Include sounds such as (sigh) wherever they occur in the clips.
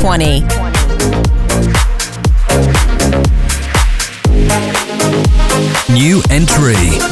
20. New entry.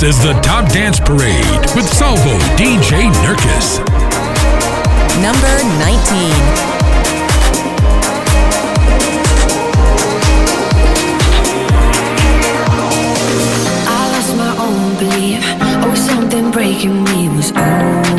This is the Top Dance Parade with Salvo DJ Nurkis. Number 19. belief. Oh, something breaking me was overcome.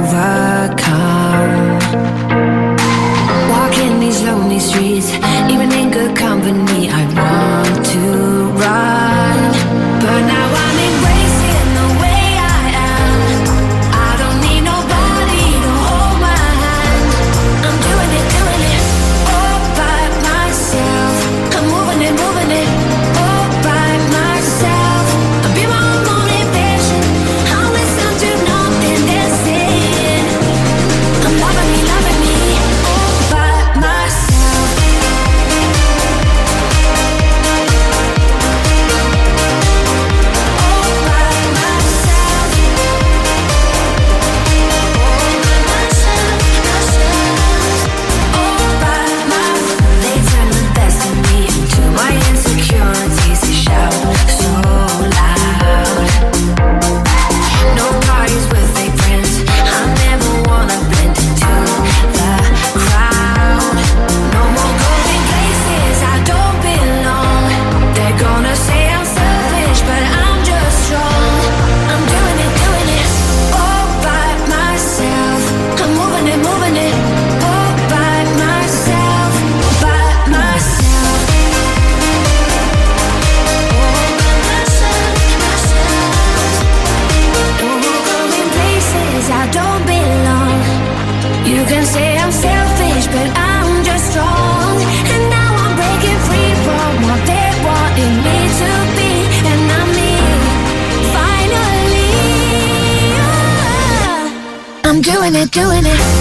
doing it, doing it.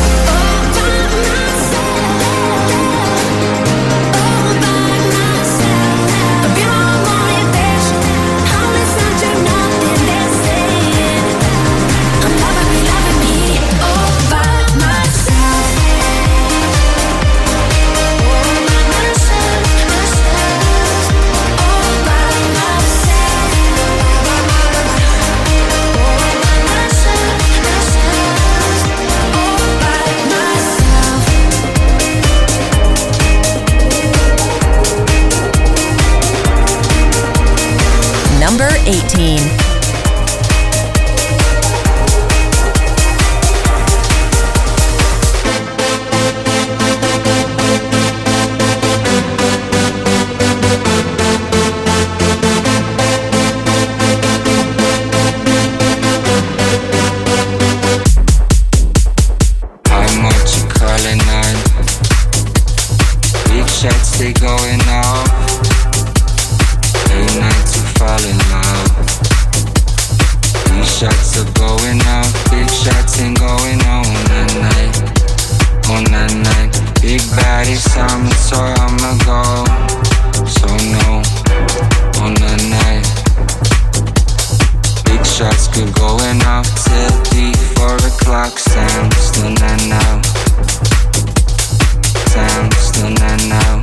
shots keep going off till the four o'clock sound. Still not now. Sound still not now.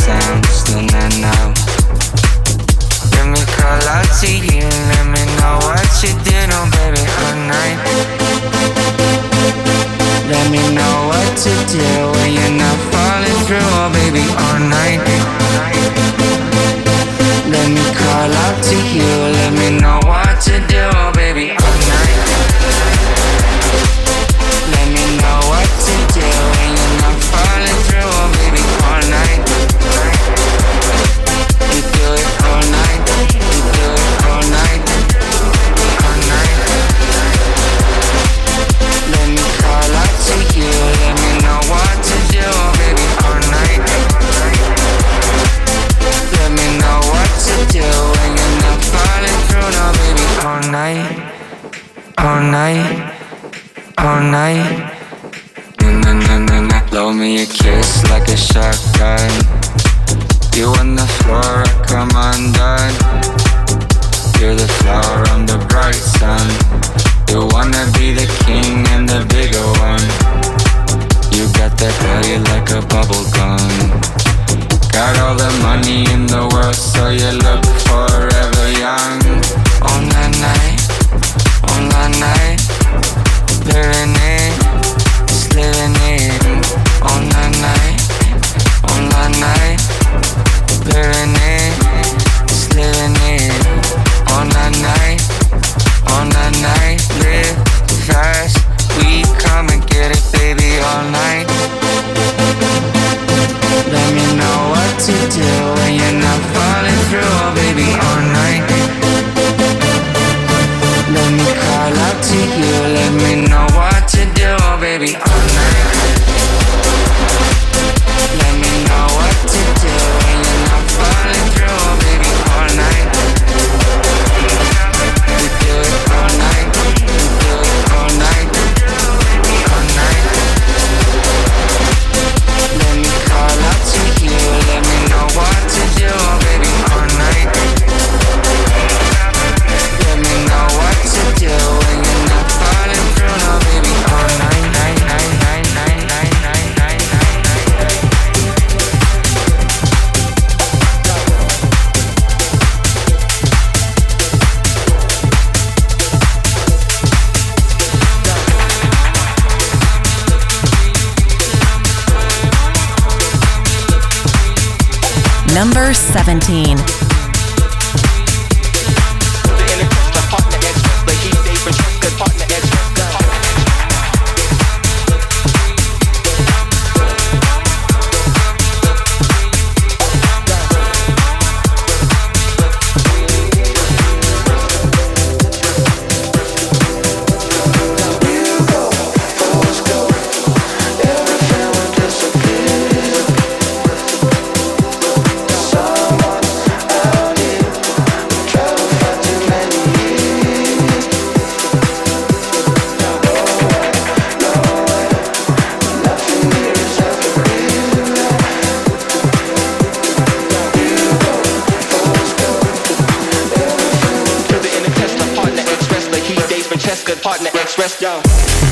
Sound still not now. Let me call out to you. Let me know what you did, oh baby, all night. Let me know what to do when you're not falling through, oh baby, all night. All night. Let me call out to you, let me know what to do night, all night. Na na na na, blow me a kiss like a shotgun. You on the floor, I come undone. You're the flower, I'm the bright sun. You wanna be the king and the bigger one. You got that belly like a bubble gum. Got all the money in the world, so you look forever young. On that night, on that night living it, it's living it. oh night, night. Partner, express yo.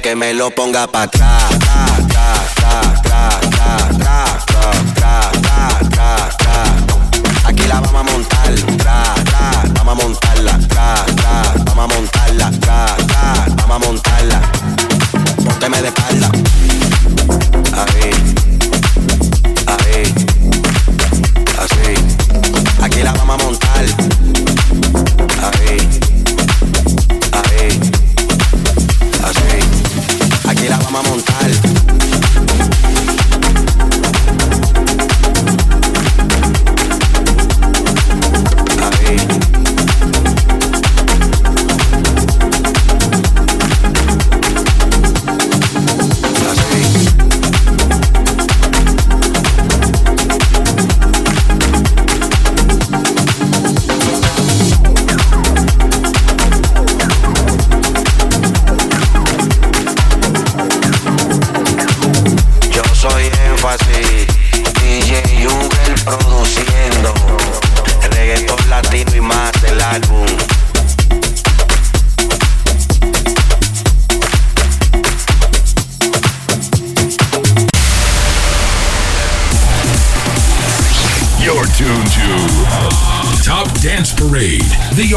que me lo ponga pa' atrás. Aquí la vamos a montar, tra, tra, vamos a montarla, tra, tra, vamos a montarla, tra, tra, vamos a montarla. De.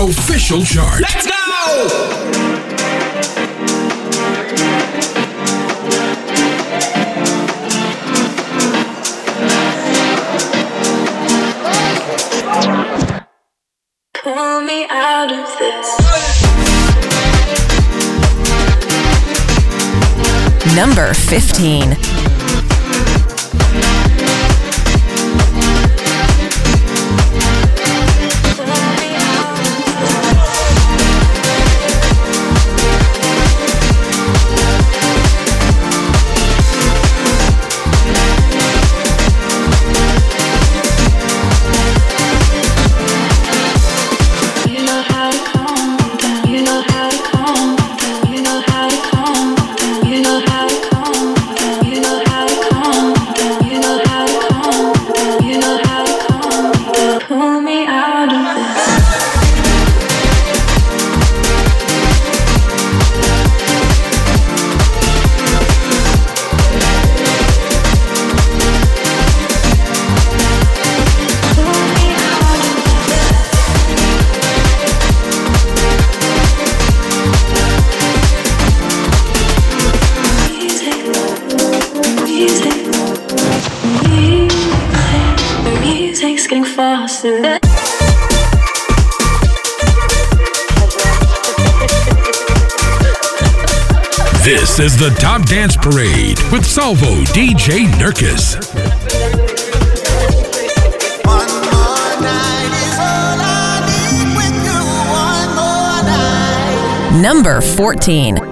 Official chart. Let's go! Pull me out of this. Number 15. This is the Top Dance Parade with Salvo DJ Nurkis. Number 14.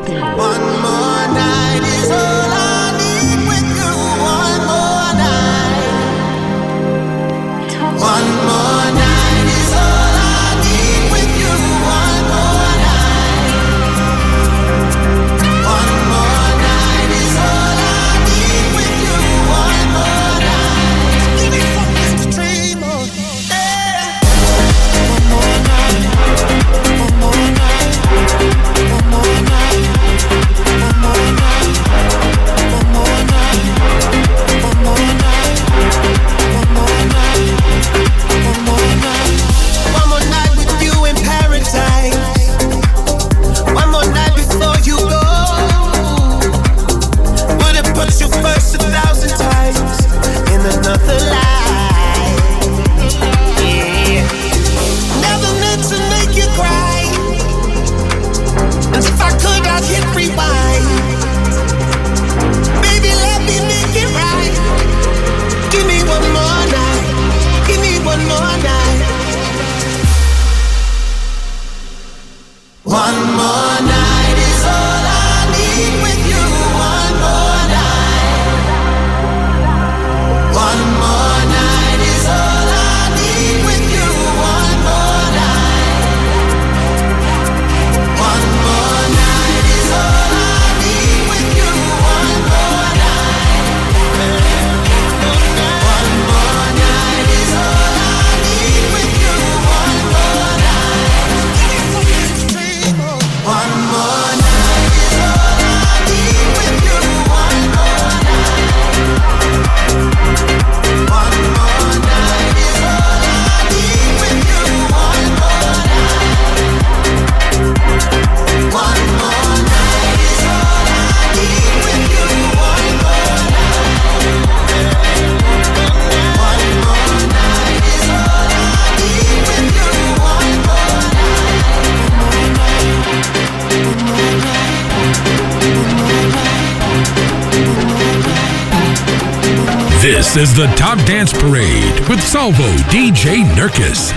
This is the Top Dance Parade with Salvo DJ Nurkis.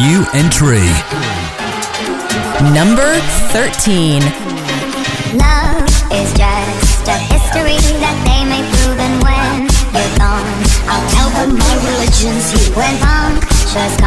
New entry. Number 13. Love is just a history that they may prove and when you're gone. I'll tell them my religion's. Just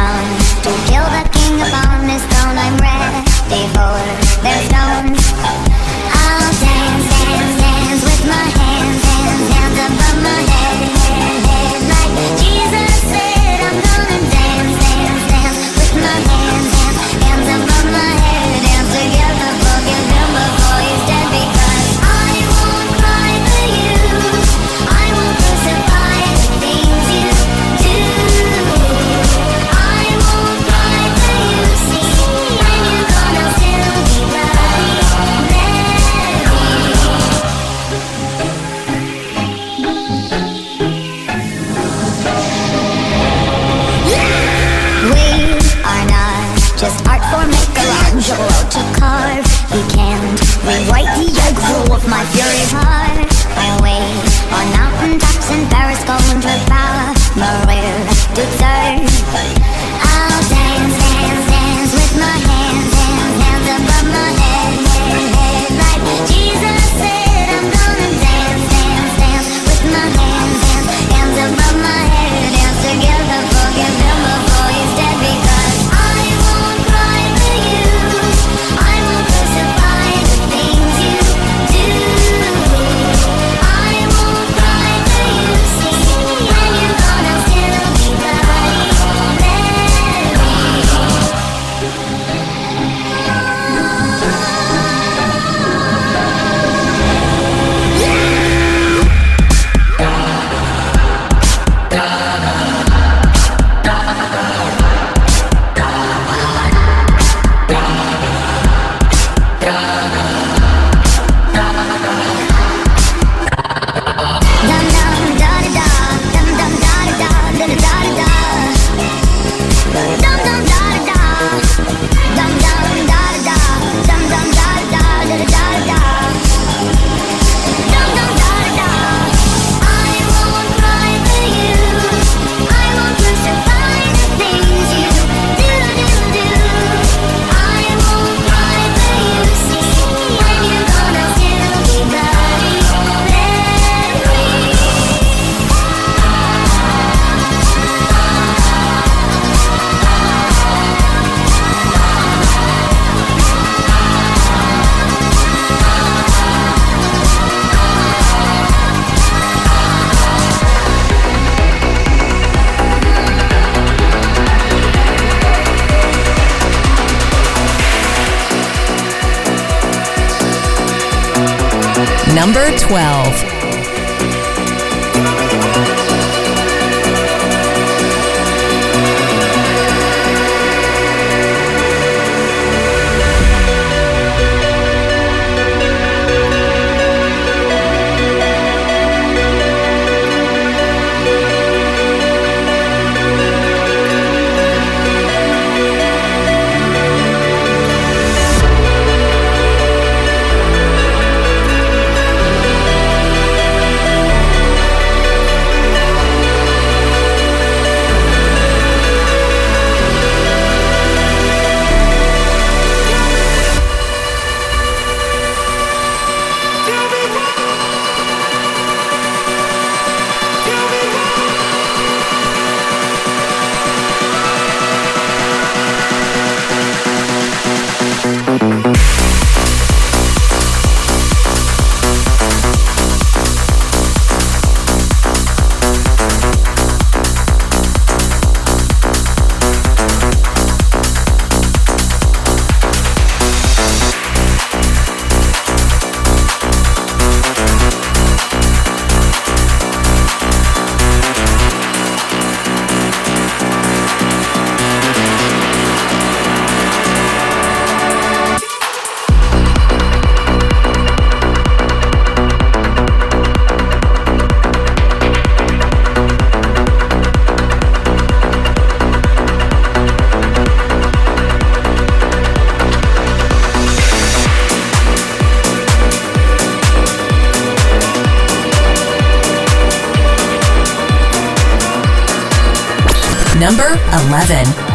11.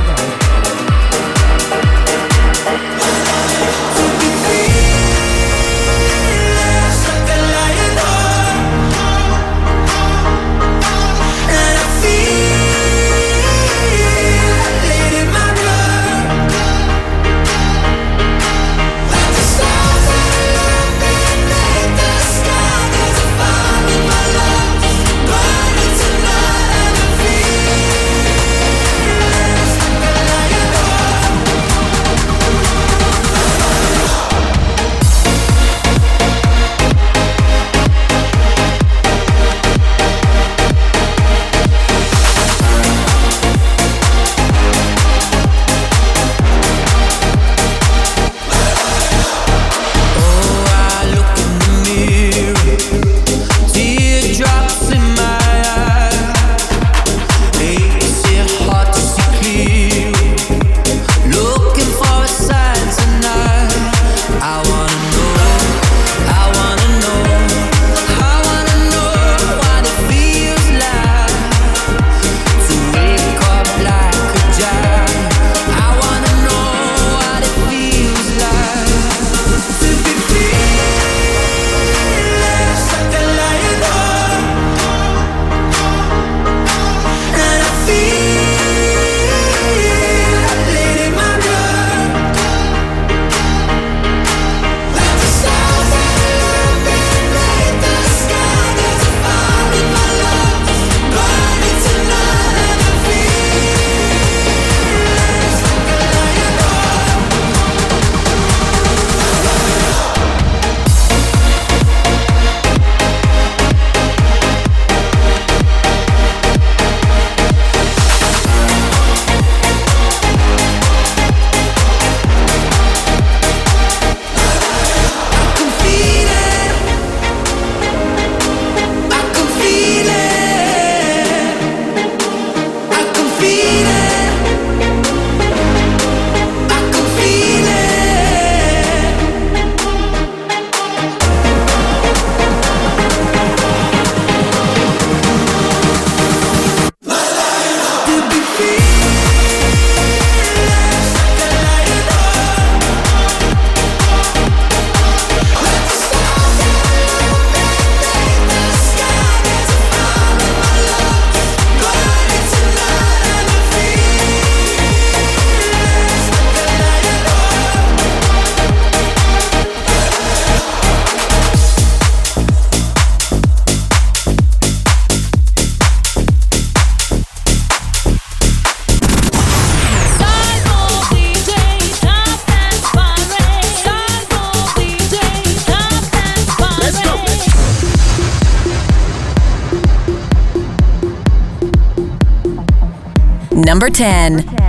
number 10.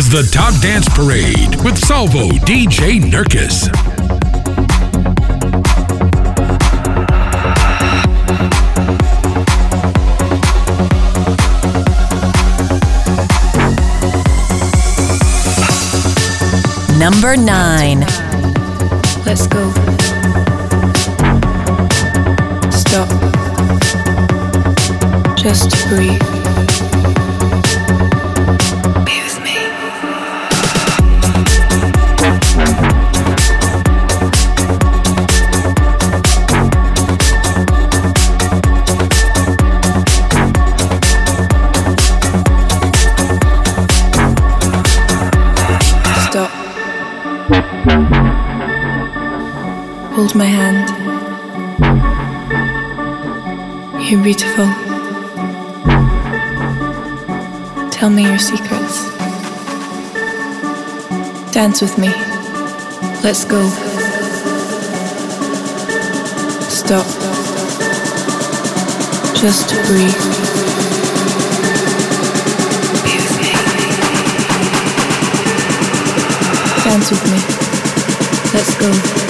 is the Top Dance Parade with Salvo DJ Nurkis. Number nine. Let's go. Stop. Just breathe. hold my hand. You're beautiful. Tell me your secrets. Dance with me. Let's go. Stop. Just breathe. Dance with me. Let's go.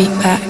beat back.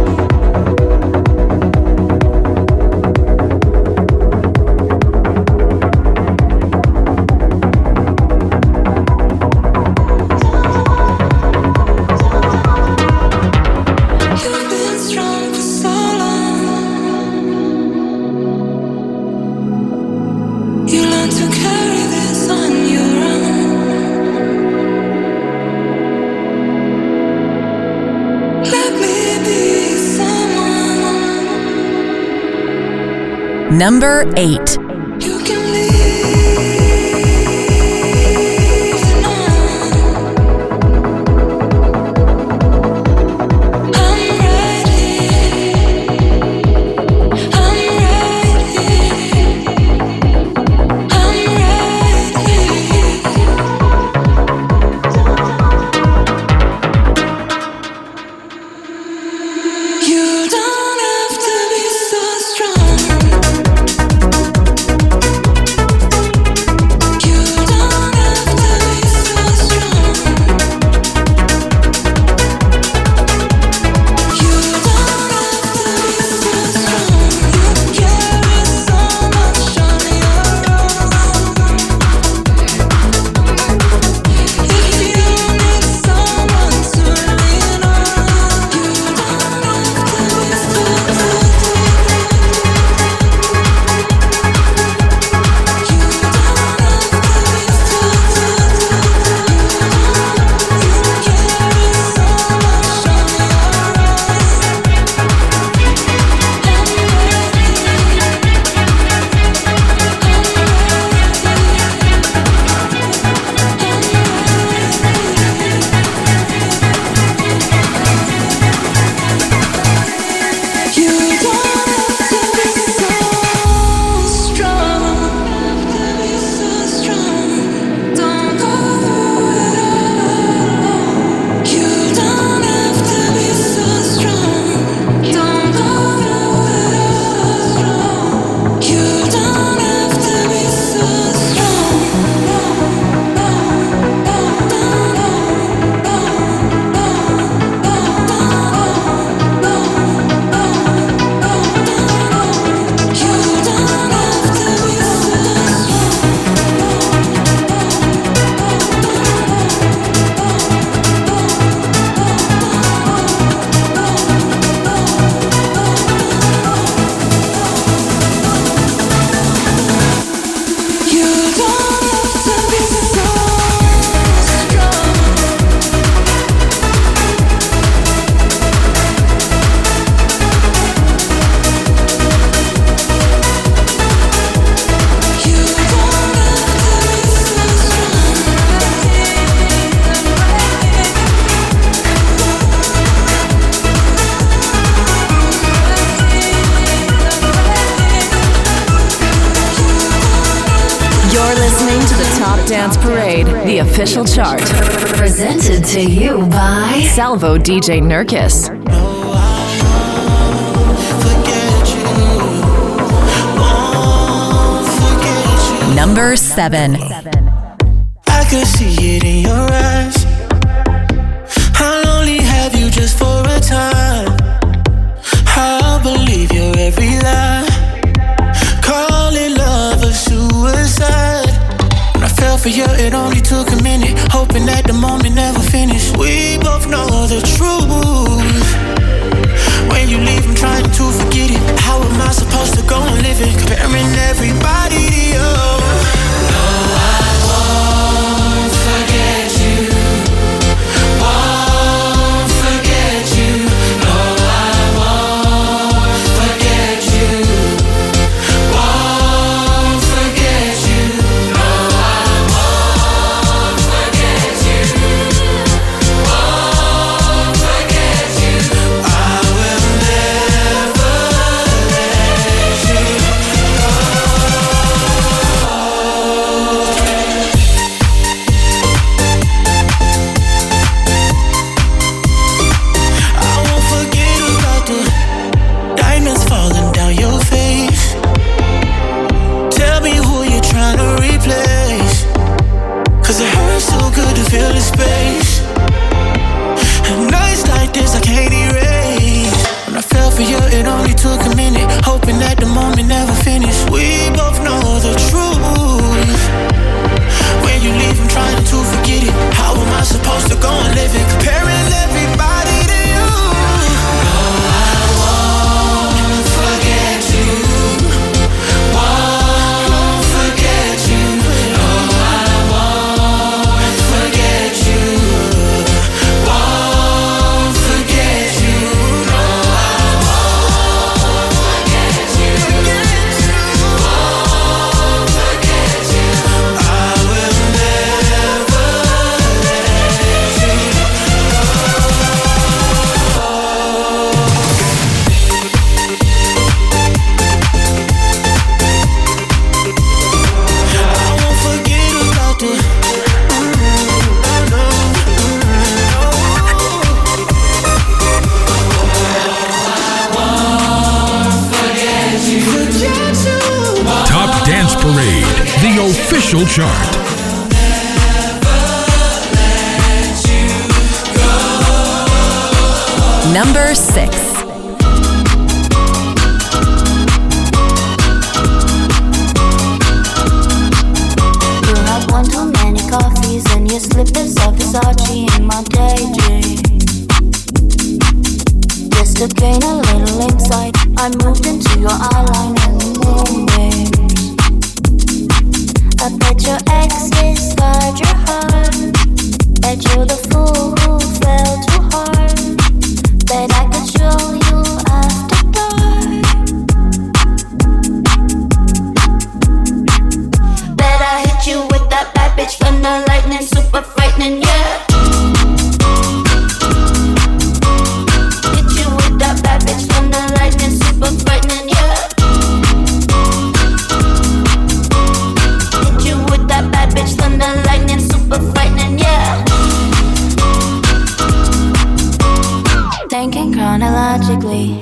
Number 8. DJ Nurkis. Number seven. I could see it in your eyes. Have you just for a time? I'll believe your every lie. for you, it only took a minute. Hoping that the moment never finished. We both know the truth. When you leave, I'm trying to forget it. How am I supposed to go and live it? Comparing everybody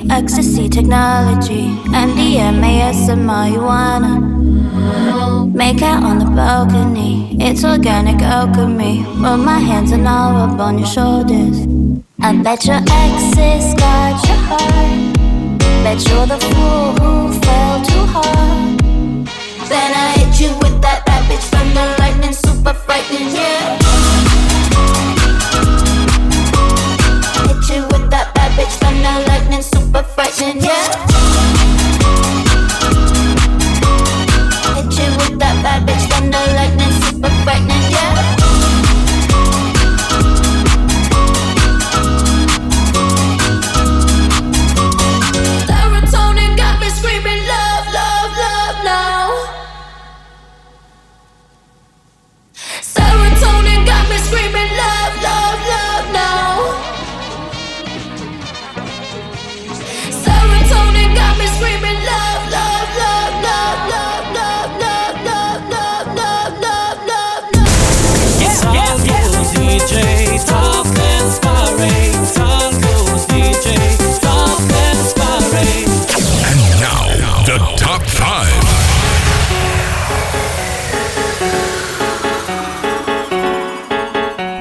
ecstasy technology, MDMA and marijuana. Make out on the balcony, it's organic alchemy. Rub my hands and I'll rub on your shoulders. I bet your exes got your heart. Bet you're the fool who fell too hard. Then I hit you with that bitch from lightning, super frightening, yeah. Super frightening, yeah.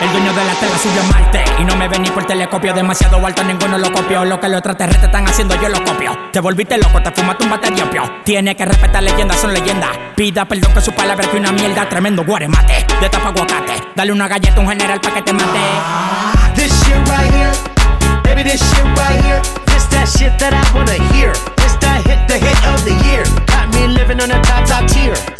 El dueño de la tela subió a Marte Y no me ven ni por telescopio Demasiado alto, ninguno lo copió Lo que los extraterrestres están haciendo, yo lo copio Te volviste loco, te fumaste un bate de opio Tiene que respetar leyendas, son leyendas Pida perdón que su palabra que una mierda Tremendo guaremate, de tapa aguacate Dale una galleta a un general pa' que te mate This shit right here, baby, this shit right here. This that shit that I wanna hear. This that hit, the hit of the year. Got me living on a top, top tier.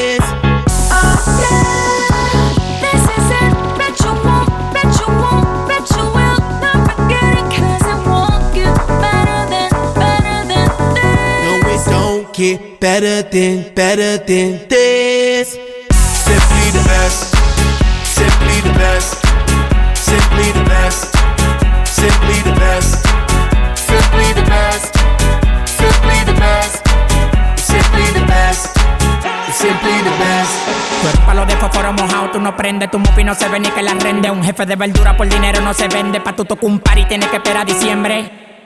okay, better than, better than this. Simply the best, simply the best, simply the best, simply the best, simply the best, simply the best, simply the best, simply the best. Tu palo de fósforo mojado, tú no prendes, tu mufi no se ve ni que la rende. Un jefe de verdura por dinero no se vende, pa' tu toco un par y tienes que esperar a diciembre.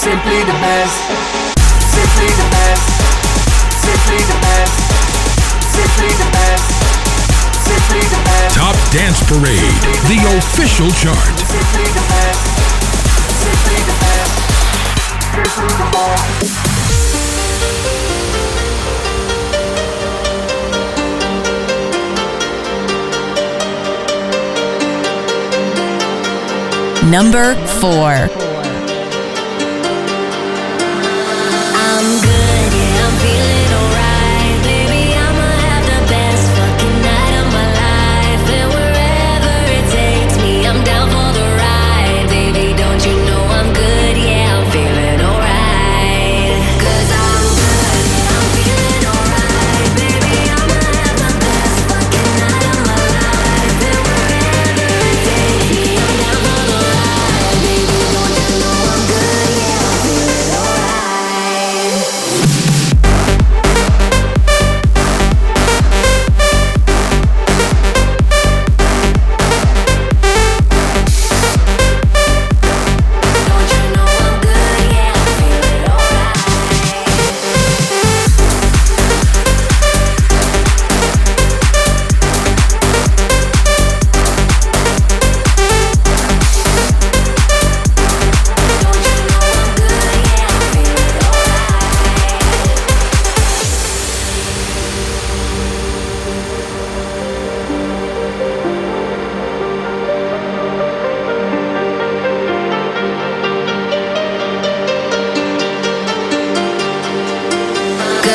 Simply the best. Simply the best. Simply the best. Simply the best. Simply the best. Top Dance Parade, the official chart. Simply the best. Simply the best. Simply the best. Number 4. I'm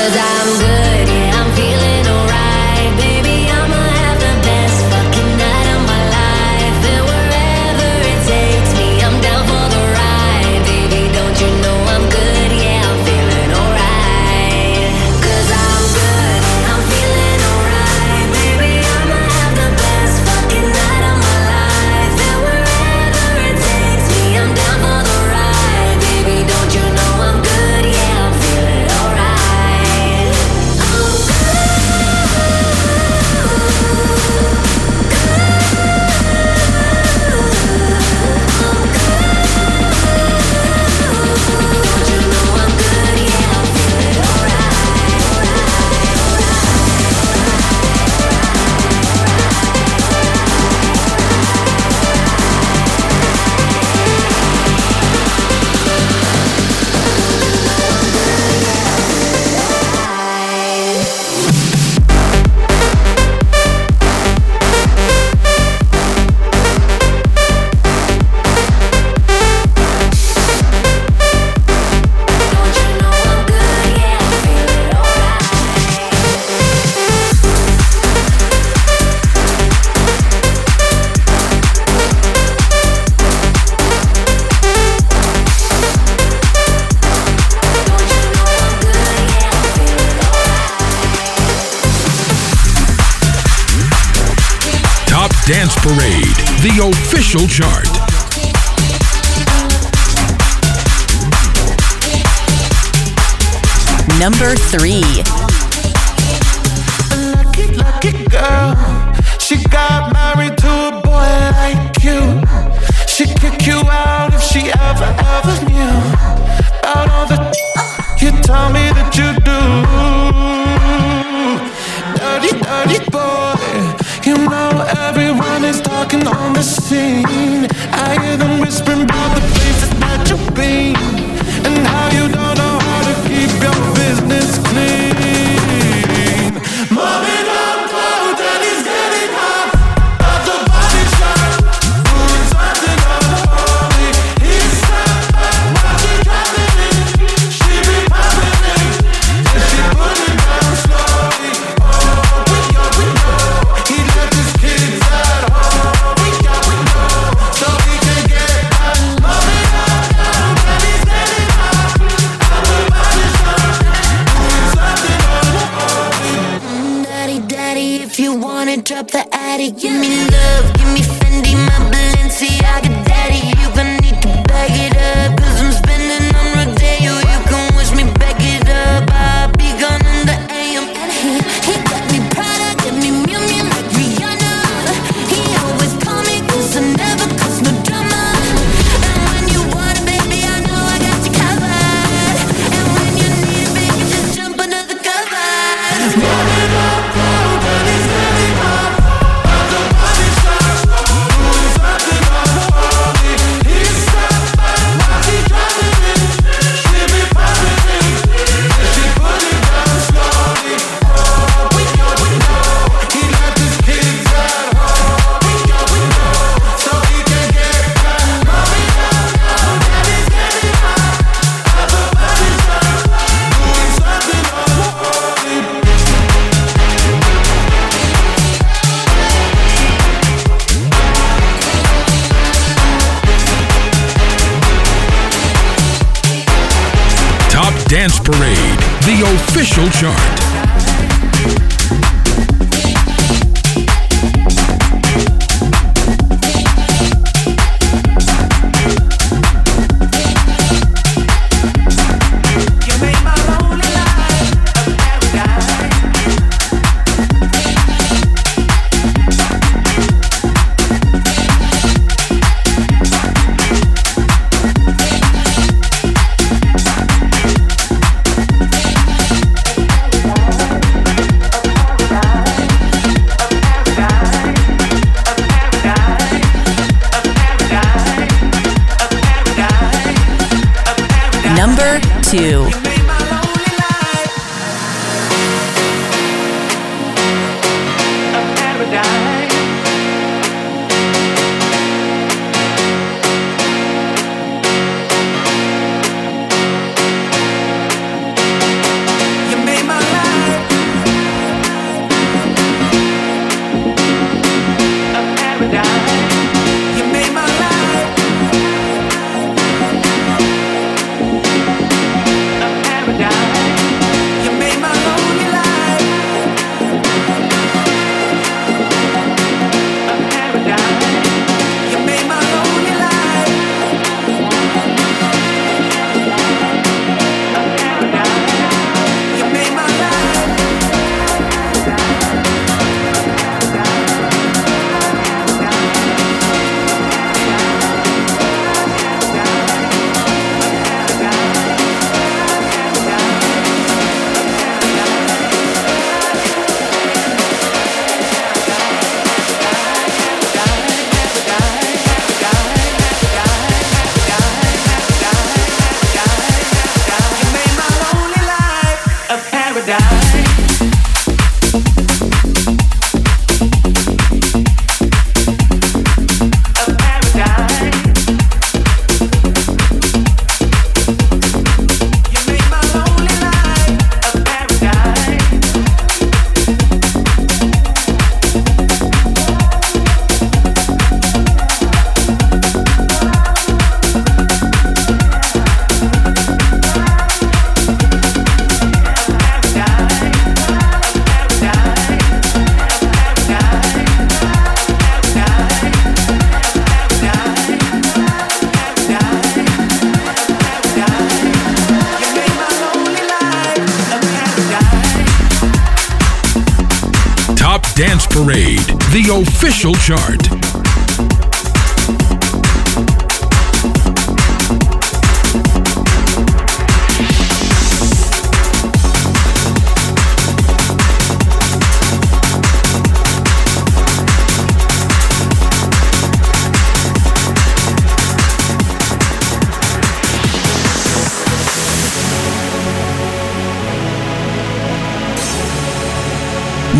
Cause I'm good, official chart. number three. Lucky, lucky girl. She got married to a boy like you. She'd kick you out if she ever, ever knew about all the (laughs) you tell me that you do. Dirty, dirty boy walking on the scene. I hear them whispering about the places that you've been and how you don't. official chart. down. Chart.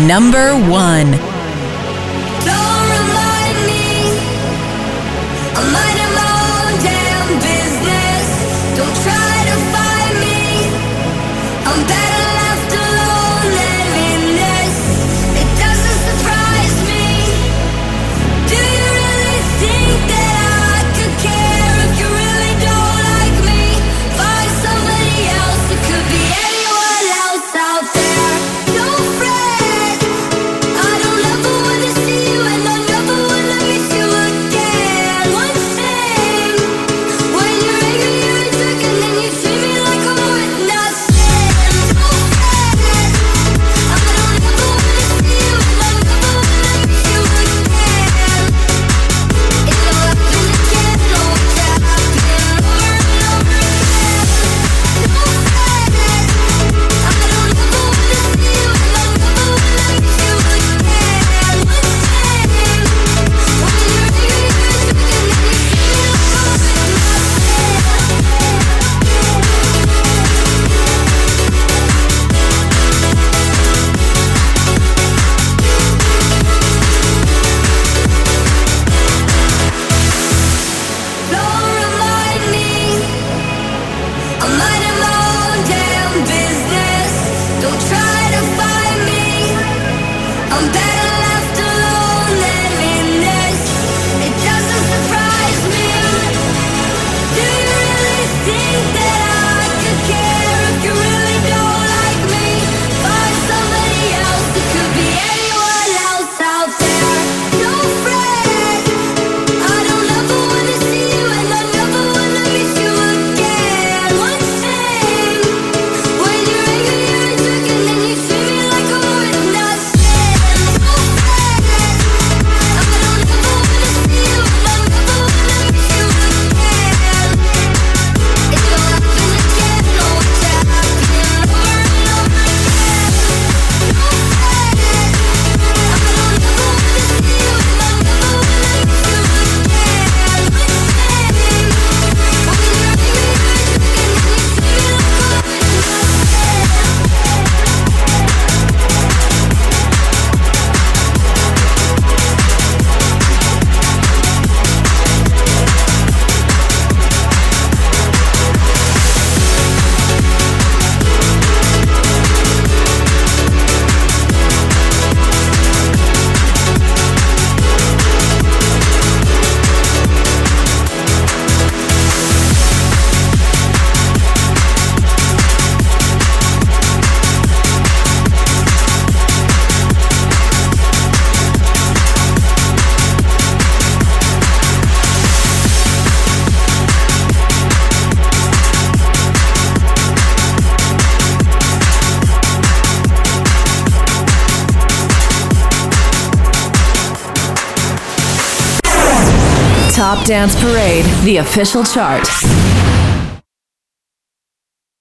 Number one. Dance Parade, the official chart.